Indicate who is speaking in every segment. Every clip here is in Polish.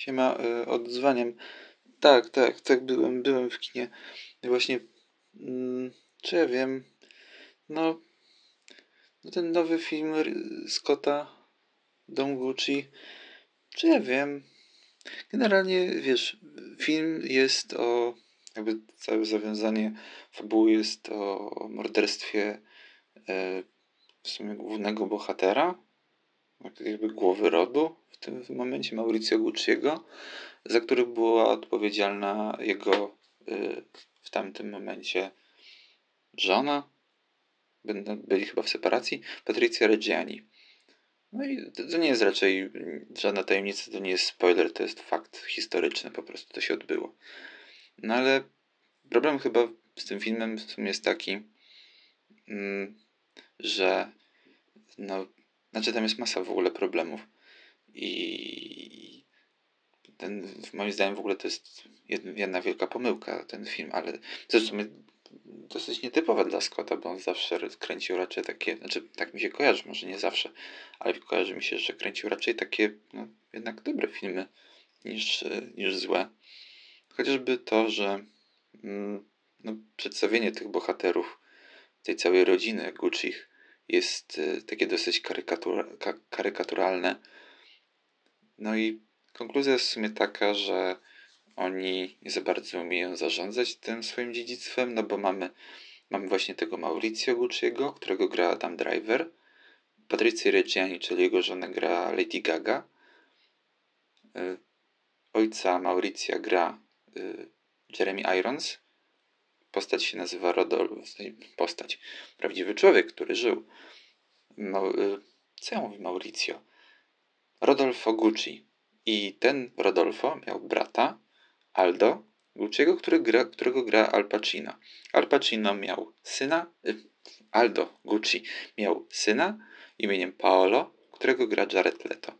Speaker 1: Siema, y, odzwaniam. Tak, tak, tak, byłem, byłem w kinie. Właśnie, mm, czy ja wiem, no, no ten nowy film Scotta, Dom Gucci, czy ja wiem. Generalnie, wiesz, film jest o, jakby całe zawiązanie fabuły jest o morderstwie e, w sumie głównego bohatera, jakby głowy rodu w tym momencie, Mauricio Gucciego, za który była odpowiedzialna jego y, w tamtym momencie żona, będą- byli chyba w separacji, Patrycja Reggiani. No i to, to nie jest raczej żadna tajemnica, to nie jest spoiler, to jest fakt historyczny, po prostu to się odbyło. No ale problem chyba z tym filmem w sumie jest taki, mm, że no, znaczy tam jest masa w ogóle problemów i ten, moim zdaniem w ogóle to jest jed- jedna wielka pomyłka ten film, ale sumie dosyć nietypowe dla Scotta, bo on zawsze kręcił raczej takie, znaczy tak mi się kojarzy, może nie zawsze, ale kojarzy mi się, że kręcił raczej takie no, jednak dobre filmy niż, niż złe. Chociażby to, że mm, no, przedstawienie tych bohaterów, tej całej rodziny Guccich jest y, takie dosyć karykatura, ka, karykaturalne. No i konkluzja jest w sumie taka, że oni nie za bardzo umieją zarządzać tym swoim dziedzictwem, no bo mamy, mamy właśnie tego Mauricio Gucciego, którego gra Adam Driver, Patrycję Reggiani, czyli jego żonę gra Lady Gaga, y, ojca Mauricia gra y, Jeremy Irons, postać się nazywa Rodolfo, postać, prawdziwy człowiek, który żył. Mau, y, co ja mówię Mauricio? Rodolfo Gucci. I ten Rodolfo miał brata, Aldo Gucciego, gra, którego gra Al Pacino. Al Pacino miał syna, y, Aldo Gucci miał syna imieniem Paolo, którego gra Jared Leto.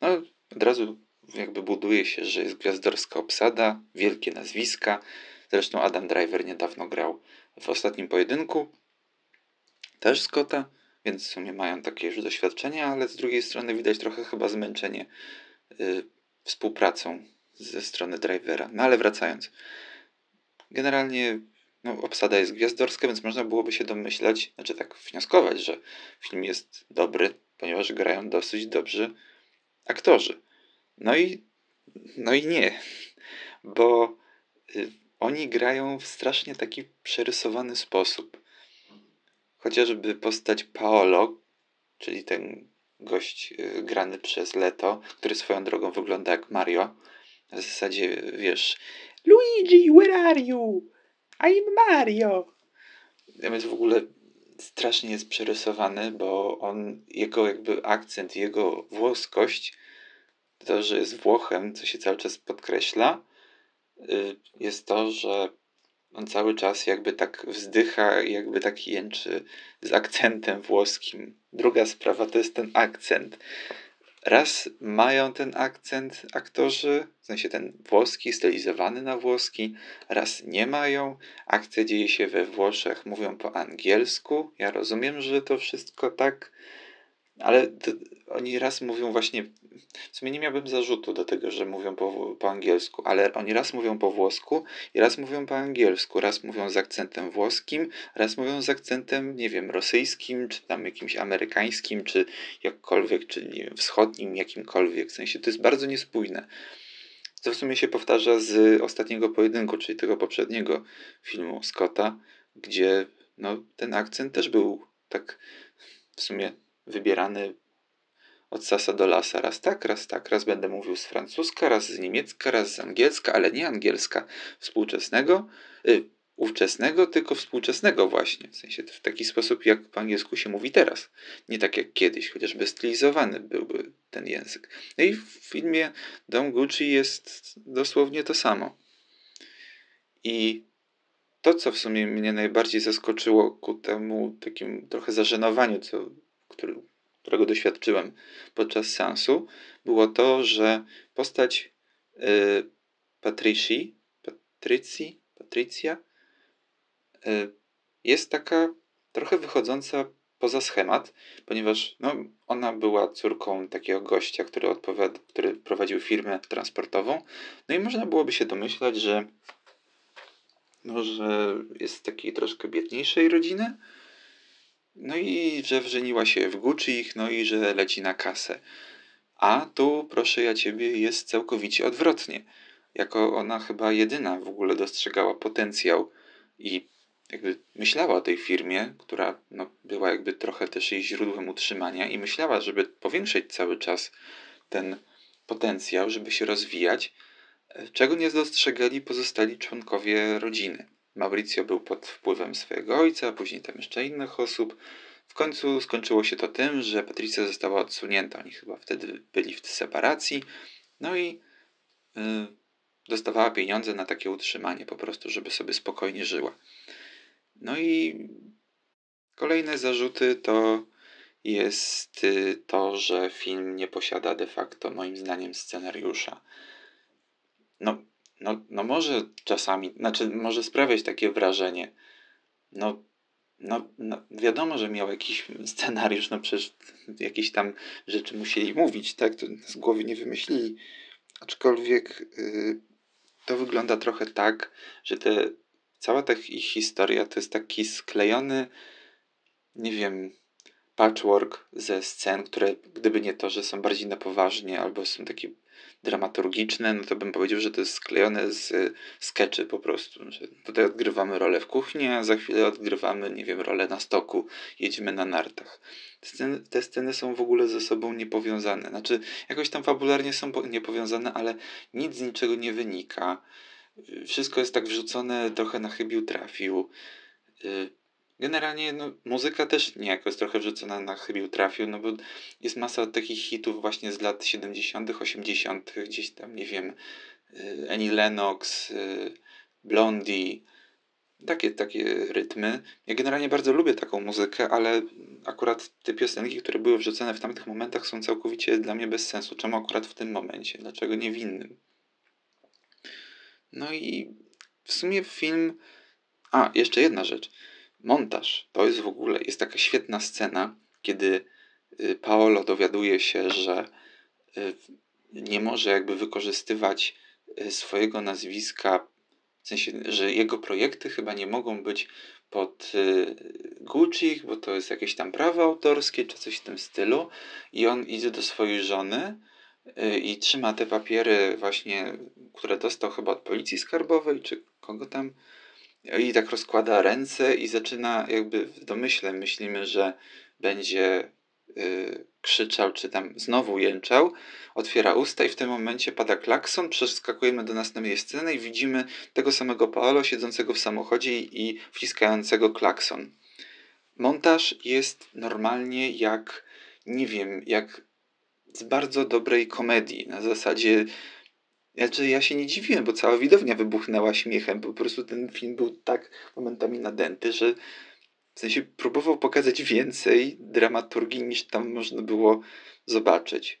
Speaker 1: No, od razu jakby buduje się, że jest gwiazdorska obsada, wielkie nazwiska. Zresztą Adam Driver niedawno grał w ostatnim pojedynku, też Scotta, więc w sumie mają takie już doświadczenia, ale z drugiej strony widać trochę chyba zmęczenie y, współpracą ze strony Drivera. No ale wracając. Generalnie no, obsada jest gwiazdorska, więc można byłoby się domyślać, znaczy tak wnioskować, że film jest dobry, ponieważ grają dosyć dobrzy aktorzy. No i, no i nie, bo y, oni grają w strasznie taki przerysowany sposób. Chociażby postać Paolo, czyli ten gość y, grany przez Leto, który swoją drogą wygląda jak Mario. W zasadzie, wiesz, Luigi, where are you? I'm Mario. Więc w ogóle strasznie jest przerysowany, bo on, jego jakby akcent, jego włoskość, to, że jest Włochem, co się cały czas podkreśla, jest to, że on cały czas jakby tak wzdycha jakby tak jęczy z akcentem włoskim. Druga sprawa to jest ten akcent. Raz mają ten akcent aktorzy, w sensie ten włoski, stylizowany na włoski, raz nie mają. Akcja dzieje się we Włoszech, mówią po angielsku. Ja rozumiem, że to wszystko tak, ale to, oni raz mówią właśnie. W sumie nie miałbym zarzutu do tego, że mówią po, po angielsku, ale oni raz mówią po włosku i raz mówią po angielsku. Raz mówią z akcentem włoskim, raz mówią z akcentem, nie wiem, rosyjskim, czy tam jakimś amerykańskim, czy jakkolwiek, czy nie wiem, wschodnim, jakimkolwiek. W sensie to jest bardzo niespójne. Co w sumie się powtarza z ostatniego pojedynku, czyli tego poprzedniego filmu Scotta, gdzie no, ten akcent też był tak w sumie wybierany od sasa do lasa. Raz tak, raz tak. Raz będę mówił z francuska, raz z niemiecka, raz z angielska, ale nie angielska współczesnego, y, ówczesnego, tylko współczesnego właśnie. W sensie w taki sposób, jak po angielsku się mówi teraz. Nie tak jak kiedyś, chociażby stylizowany byłby ten język. No i w filmie Dom Gucci jest dosłownie to samo. I to, co w sumie mnie najbardziej zaskoczyło ku temu takim trochę zażenowaniu, co, którego doświadczyłem podczas seansu, było to, że postać y, Patrici, Patrycji, Patrycja y, jest taka trochę wychodząca poza schemat, ponieważ no, ona była córką takiego gościa, który, który prowadził firmę transportową. No i można byłoby się domyślać, że, no, że jest z takiej troszkę biedniejszej rodziny. No i że wrzeniła się w Gucci, no i że leci na kasę. A tu, proszę ja ciebie, jest całkowicie odwrotnie. Jako ona chyba jedyna w ogóle dostrzegała potencjał i jakby myślała o tej firmie, która no, była jakby trochę też jej źródłem utrzymania i myślała, żeby powiększyć cały czas ten potencjał, żeby się rozwijać, e, czego nie dostrzegali pozostali członkowie rodziny. Mauricio był pod wpływem swojego ojca, później tam jeszcze innych osób. W końcu skończyło się to tym, że Patricia została odsunięta. Oni chyba wtedy byli w separacji. No i yy, dostawała pieniądze na takie utrzymanie, po prostu, żeby sobie spokojnie żyła. No i kolejne zarzuty to jest y, to, że film nie posiada de facto, moim zdaniem, scenariusza. No, no, no może czasami, znaczy może sprawiać takie wrażenie. No, no, no wiadomo, że miał jakiś scenariusz, no przecież jakieś tam rzeczy musieli mówić, tak? To z głowy nie wymyślili. Aczkolwiek yy, to wygląda trochę tak, że te cała ta ich historia to jest taki sklejony, nie wiem, patchwork ze scen, które gdyby nie to, że są bardziej na poważnie albo są takie dramaturgiczne, no to bym powiedział, że to jest sklejone z skeczy po prostu. Że tutaj odgrywamy rolę w kuchni, a za chwilę odgrywamy, nie wiem, rolę na stoku, jedziemy na nartach. Te sceny, te sceny są w ogóle ze sobą niepowiązane. Znaczy, jakoś tam fabularnie są niepowiązane, ale nic z niczego nie wynika wszystko jest tak wrzucone, trochę na chybił trafił. Generalnie no, muzyka też niejako jest trochę wrzucona na chybił trafił, no bo jest masa takich hitów właśnie z lat 70., 80., gdzieś tam, nie wiem, y, Annie Lennox, y, Blondie, takie, takie rytmy. Ja generalnie bardzo lubię taką muzykę, ale akurat te piosenki, które były wrzucone w tamtych momentach są całkowicie dla mnie bez sensu. Czemu akurat w tym momencie? Dlaczego nie w innym? No i w sumie film. A, jeszcze jedna rzecz. Montaż. To jest w ogóle jest taka świetna scena, kiedy y, Paolo dowiaduje się, że y, nie może jakby wykorzystywać y, swojego nazwiska, w sensie, że jego projekty chyba nie mogą być pod Gucci, bo to jest jakieś tam prawo autorskie czy coś w tym stylu. I on idzie do swojej żony i trzyma te papiery właśnie, które dostał chyba od policji skarbowej, czy kogo tam, i tak rozkłada ręce i zaczyna jakby w domyśle myślimy, że będzie y, krzyczał, czy tam znowu jęczał, otwiera usta i w tym momencie pada klakson, przeskakujemy do następnej sceny i widzimy tego samego Paolo siedzącego w samochodzie i wciskającego klakson. Montaż jest normalnie jak, nie wiem, jak z bardzo dobrej komedii. Na zasadzie. Znaczy, ja się nie dziwiłem, bo cała widownia wybuchnęła śmiechem. Po prostu ten film był tak momentami nadęty, że w sensie próbował pokazać więcej dramaturgii niż tam można było zobaczyć.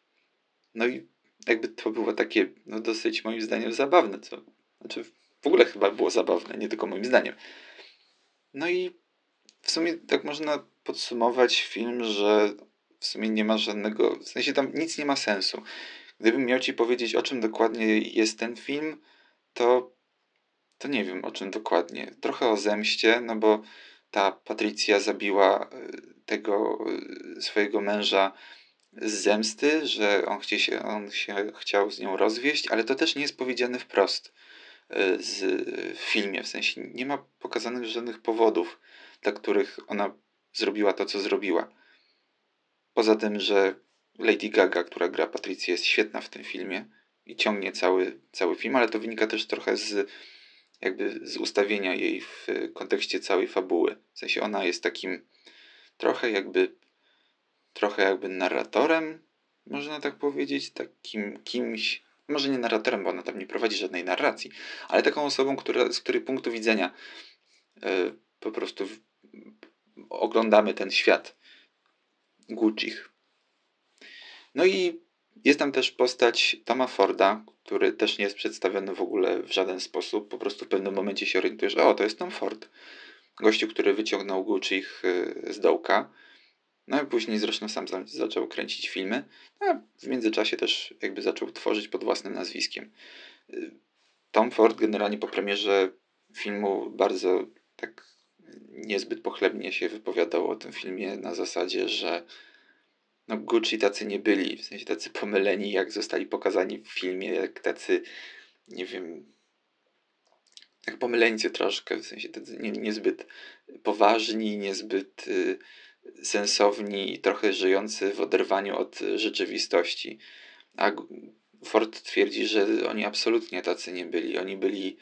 Speaker 1: No i jakby to było takie no dosyć moim zdaniem zabawne, co znaczy w ogóle chyba było zabawne, nie tylko moim zdaniem. No i w sumie tak można podsumować film, że w sumie nie ma żadnego, w sensie tam nic nie ma sensu. Gdybym miał ci powiedzieć, o czym dokładnie jest ten film, to, to nie wiem, o czym dokładnie. Trochę o zemście, no bo ta Patrycja zabiła e, tego e, swojego męża z zemsty, że on, chcie się, on się chciał z nią rozwieść, ale to też nie jest powiedziane wprost e, z, w filmie. W sensie nie ma pokazanych żadnych powodów, dla których ona zrobiła to, co zrobiła. Poza tym, że Lady Gaga, która gra Patrycję, jest świetna w tym filmie i ciągnie cały, cały film, ale to wynika też trochę z jakby z ustawienia jej w kontekście całej fabuły. W sensie ona jest takim trochę jakby trochę jakby narratorem, można tak powiedzieć, takim kimś, może nie narratorem, bo ona tam nie prowadzi żadnej narracji, ale taką osobą, która, z której punktu widzenia yy, po prostu w, oglądamy ten świat. Gucci. No i jest tam też postać Toma Forda, który też nie jest przedstawiony w ogóle w żaden sposób. Po prostu w pewnym momencie się orientujesz, o, to jest Tom Ford. Gościu, który wyciągnął Gucci z dołka. No i później zresztą sam zaczął kręcić filmy, a w międzyczasie też jakby zaczął tworzyć pod własnym nazwiskiem. Y, Tom Ford generalnie po premierze filmu bardzo tak niezbyt pochlebnie się wypowiadał o tym filmie na zasadzie, że no Gucci tacy nie byli, w sensie tacy pomyleni, jak zostali pokazani w filmie, jak tacy, nie wiem, jak pomyleńcy troszkę, w sensie tacy nie, niezbyt poważni, niezbyt y, sensowni trochę żyjący w oderwaniu od rzeczywistości. A Ford twierdzi, że oni absolutnie tacy nie byli. Oni byli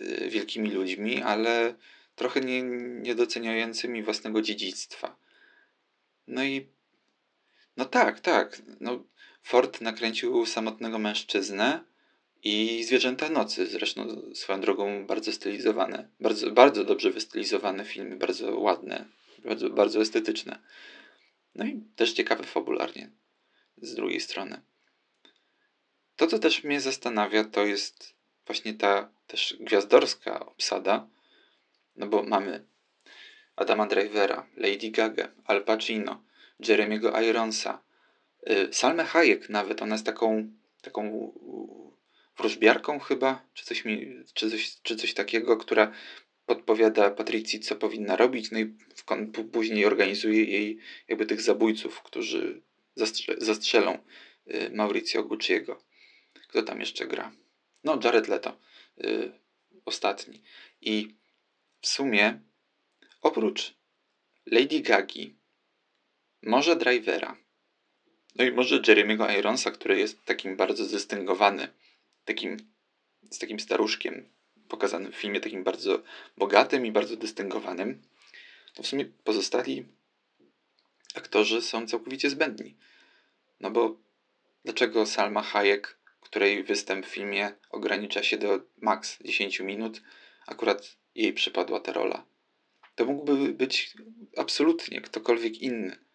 Speaker 1: y, wielkimi ludźmi, ale trochę nie, niedoceniającymi własnego dziedzictwa. No i no tak, tak. No, Ford nakręcił samotnego mężczyznę i zwierzęta nocy. Zresztą swoją drogą bardzo stylizowane. Bardzo, bardzo dobrze wystylizowane filmy, bardzo ładne, bardzo, bardzo estetyczne. No i też ciekawe fabularnie z drugiej strony. To, co też mnie zastanawia, to jest właśnie ta też gwiazdorska obsada, no bo mamy Adama Drivera, Lady Gaga, Al Pacino, Jeremiego Ironsa, y, Salmę Hayek nawet, ona jest taką, taką wróżbiarką chyba, czy coś, mi, czy, coś, czy coś takiego, która podpowiada Patrycji, co powinna robić, no i w, później organizuje jej jakby tych zabójców, którzy zastrze, zastrzelą y, Mauricio Gucciego. Kto tam jeszcze gra? No, Jared Leto. Y, ostatni. I w sumie oprócz Lady Gagi, może Drivera, no i może Jeremy'ego Ironsa, który jest takim bardzo zdystyngowany, takim, z takim staruszkiem pokazanym w filmie, takim bardzo bogatym i bardzo dystyngowanym, to w sumie pozostali aktorzy są całkowicie zbędni. No bo dlaczego Salma Hayek, której występ w filmie ogranicza się do maks 10 minut, akurat jej przypadła ta rola? To mógłby być absolutnie ktokolwiek inny.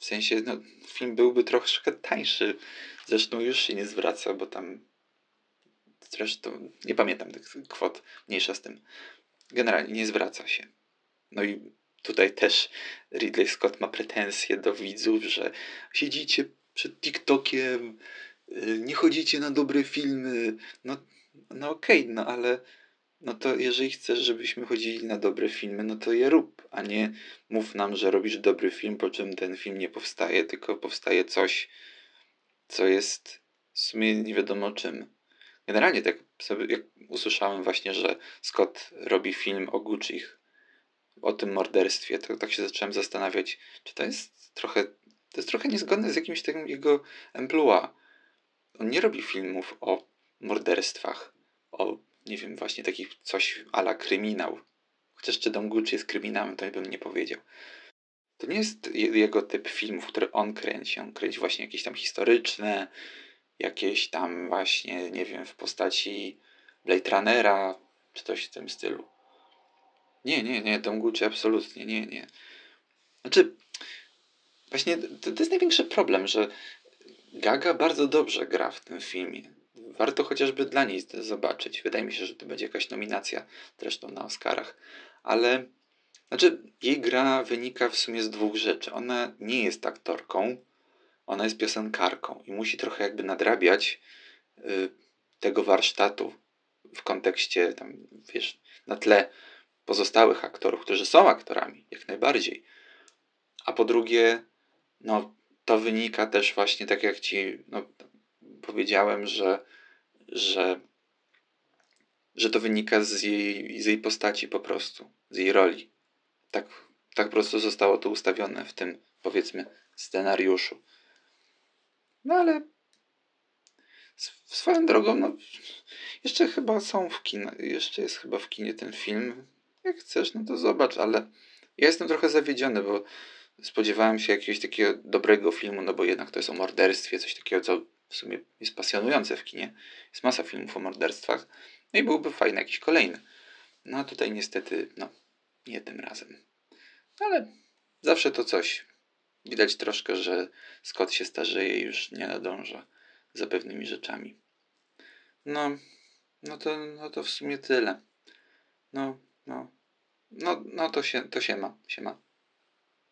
Speaker 1: W sensie, no, film byłby troszkę tańszy. Zresztą już się nie zwraca, bo tam zresztą nie pamiętam tych kwot, mniejsza z tym. Generalnie nie zwraca się. No i tutaj też Ridley Scott ma pretensje do widzów, że siedzicie przed TikTokiem, y, nie chodzicie na dobre filmy. No, no okej, okay, no ale no to jeżeli chcesz, żebyśmy chodzili na dobre filmy, no to je rób, a nie mów nam, że robisz dobry film, po czym ten film nie powstaje, tylko powstaje coś, co jest w sumie nie wiadomo czym. Generalnie tak sobie, jak usłyszałem właśnie, że Scott robi film o Gucci'ch, o tym morderstwie, to tak się zacząłem zastanawiać, czy to jest trochę, to jest trochę niezgodne z jakimś takim jego emploi. On nie robi filmów o morderstwach, o nie wiem, właśnie takich coś ala kryminał. Chociaż czy Dom Gucci jest kryminałem, to bym nie powiedział. To nie jest jego typ filmów, które on kręci. On kręci właśnie jakieś tam historyczne, jakieś tam właśnie, nie wiem, w postaci Blade Runnera, czy coś w tym stylu. Nie, nie, nie, Dom Gucci absolutnie, nie, nie. Znaczy, właśnie to, to jest największy problem, że Gaga bardzo dobrze gra w tym filmie warto chociażby dla niej zobaczyć. Wydaje mi się, że to będzie jakaś nominacja zresztą na Oscarach. Ale znaczy, jej gra wynika w sumie z dwóch rzeczy. Ona nie jest aktorką, ona jest piosenkarką i musi trochę jakby nadrabiać y, tego warsztatu w kontekście tam, wiesz, na tle pozostałych aktorów, którzy są aktorami, jak najbardziej. A po drugie, no, to wynika też właśnie, tak jak ci no, powiedziałem, że że, że to wynika z jej, z jej postaci po prostu, z jej roli. Tak, tak po prostu zostało to ustawione w tym, powiedzmy, scenariuszu. No ale swoją drogą, no, jeszcze chyba są w kinie, jeszcze jest chyba w kinie ten film. Jak chcesz, no to zobacz, ale ja jestem trochę zawiedziony, bo spodziewałem się jakiegoś takiego dobrego filmu, no bo jednak to jest o morderstwie, coś takiego, co w sumie jest pasjonujące w kinie. Jest masa filmów o morderstwach. No i byłby fajny jakiś kolejny. No a tutaj niestety, no, nie tym razem. Ale zawsze to coś. Widać troszkę, że Scott się starzeje i już nie nadąża za pewnymi rzeczami. No, no to, no to w sumie tyle. No, no, no, no to się, to się ma, się ma.